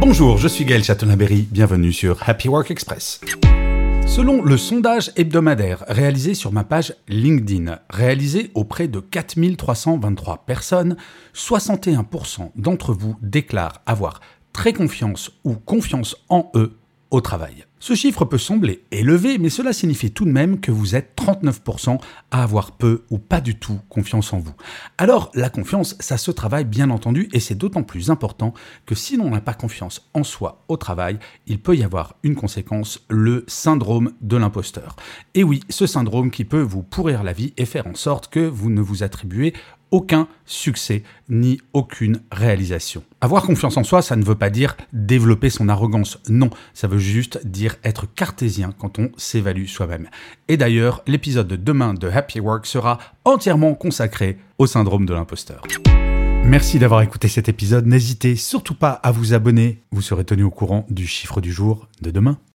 Bonjour, je suis Gaël Chatonaberry, bienvenue sur Happy Work Express. Selon le sondage hebdomadaire réalisé sur ma page LinkedIn, réalisé auprès de 4323 personnes, 61% d'entre vous déclarent avoir très confiance ou confiance en eux au travail. Ce chiffre peut sembler élevé, mais cela signifie tout de même que vous êtes 39% à avoir peu ou pas du tout confiance en vous. Alors la confiance, ça se travaille bien entendu, et c'est d'autant plus important que si l'on n'a pas confiance en soi au travail, il peut y avoir une conséquence, le syndrome de l'imposteur. Et oui, ce syndrome qui peut vous pourrir la vie et faire en sorte que vous ne vous attribuez aucun succès ni aucune réalisation. Avoir confiance en soi, ça ne veut pas dire développer son arrogance. Non, ça veut juste dire être cartésien quand on s'évalue soi-même. Et d'ailleurs, l'épisode de demain de Happy Work sera entièrement consacré au syndrome de l'imposteur. Merci d'avoir écouté cet épisode. N'hésitez surtout pas à vous abonner. Vous serez tenu au courant du chiffre du jour de demain.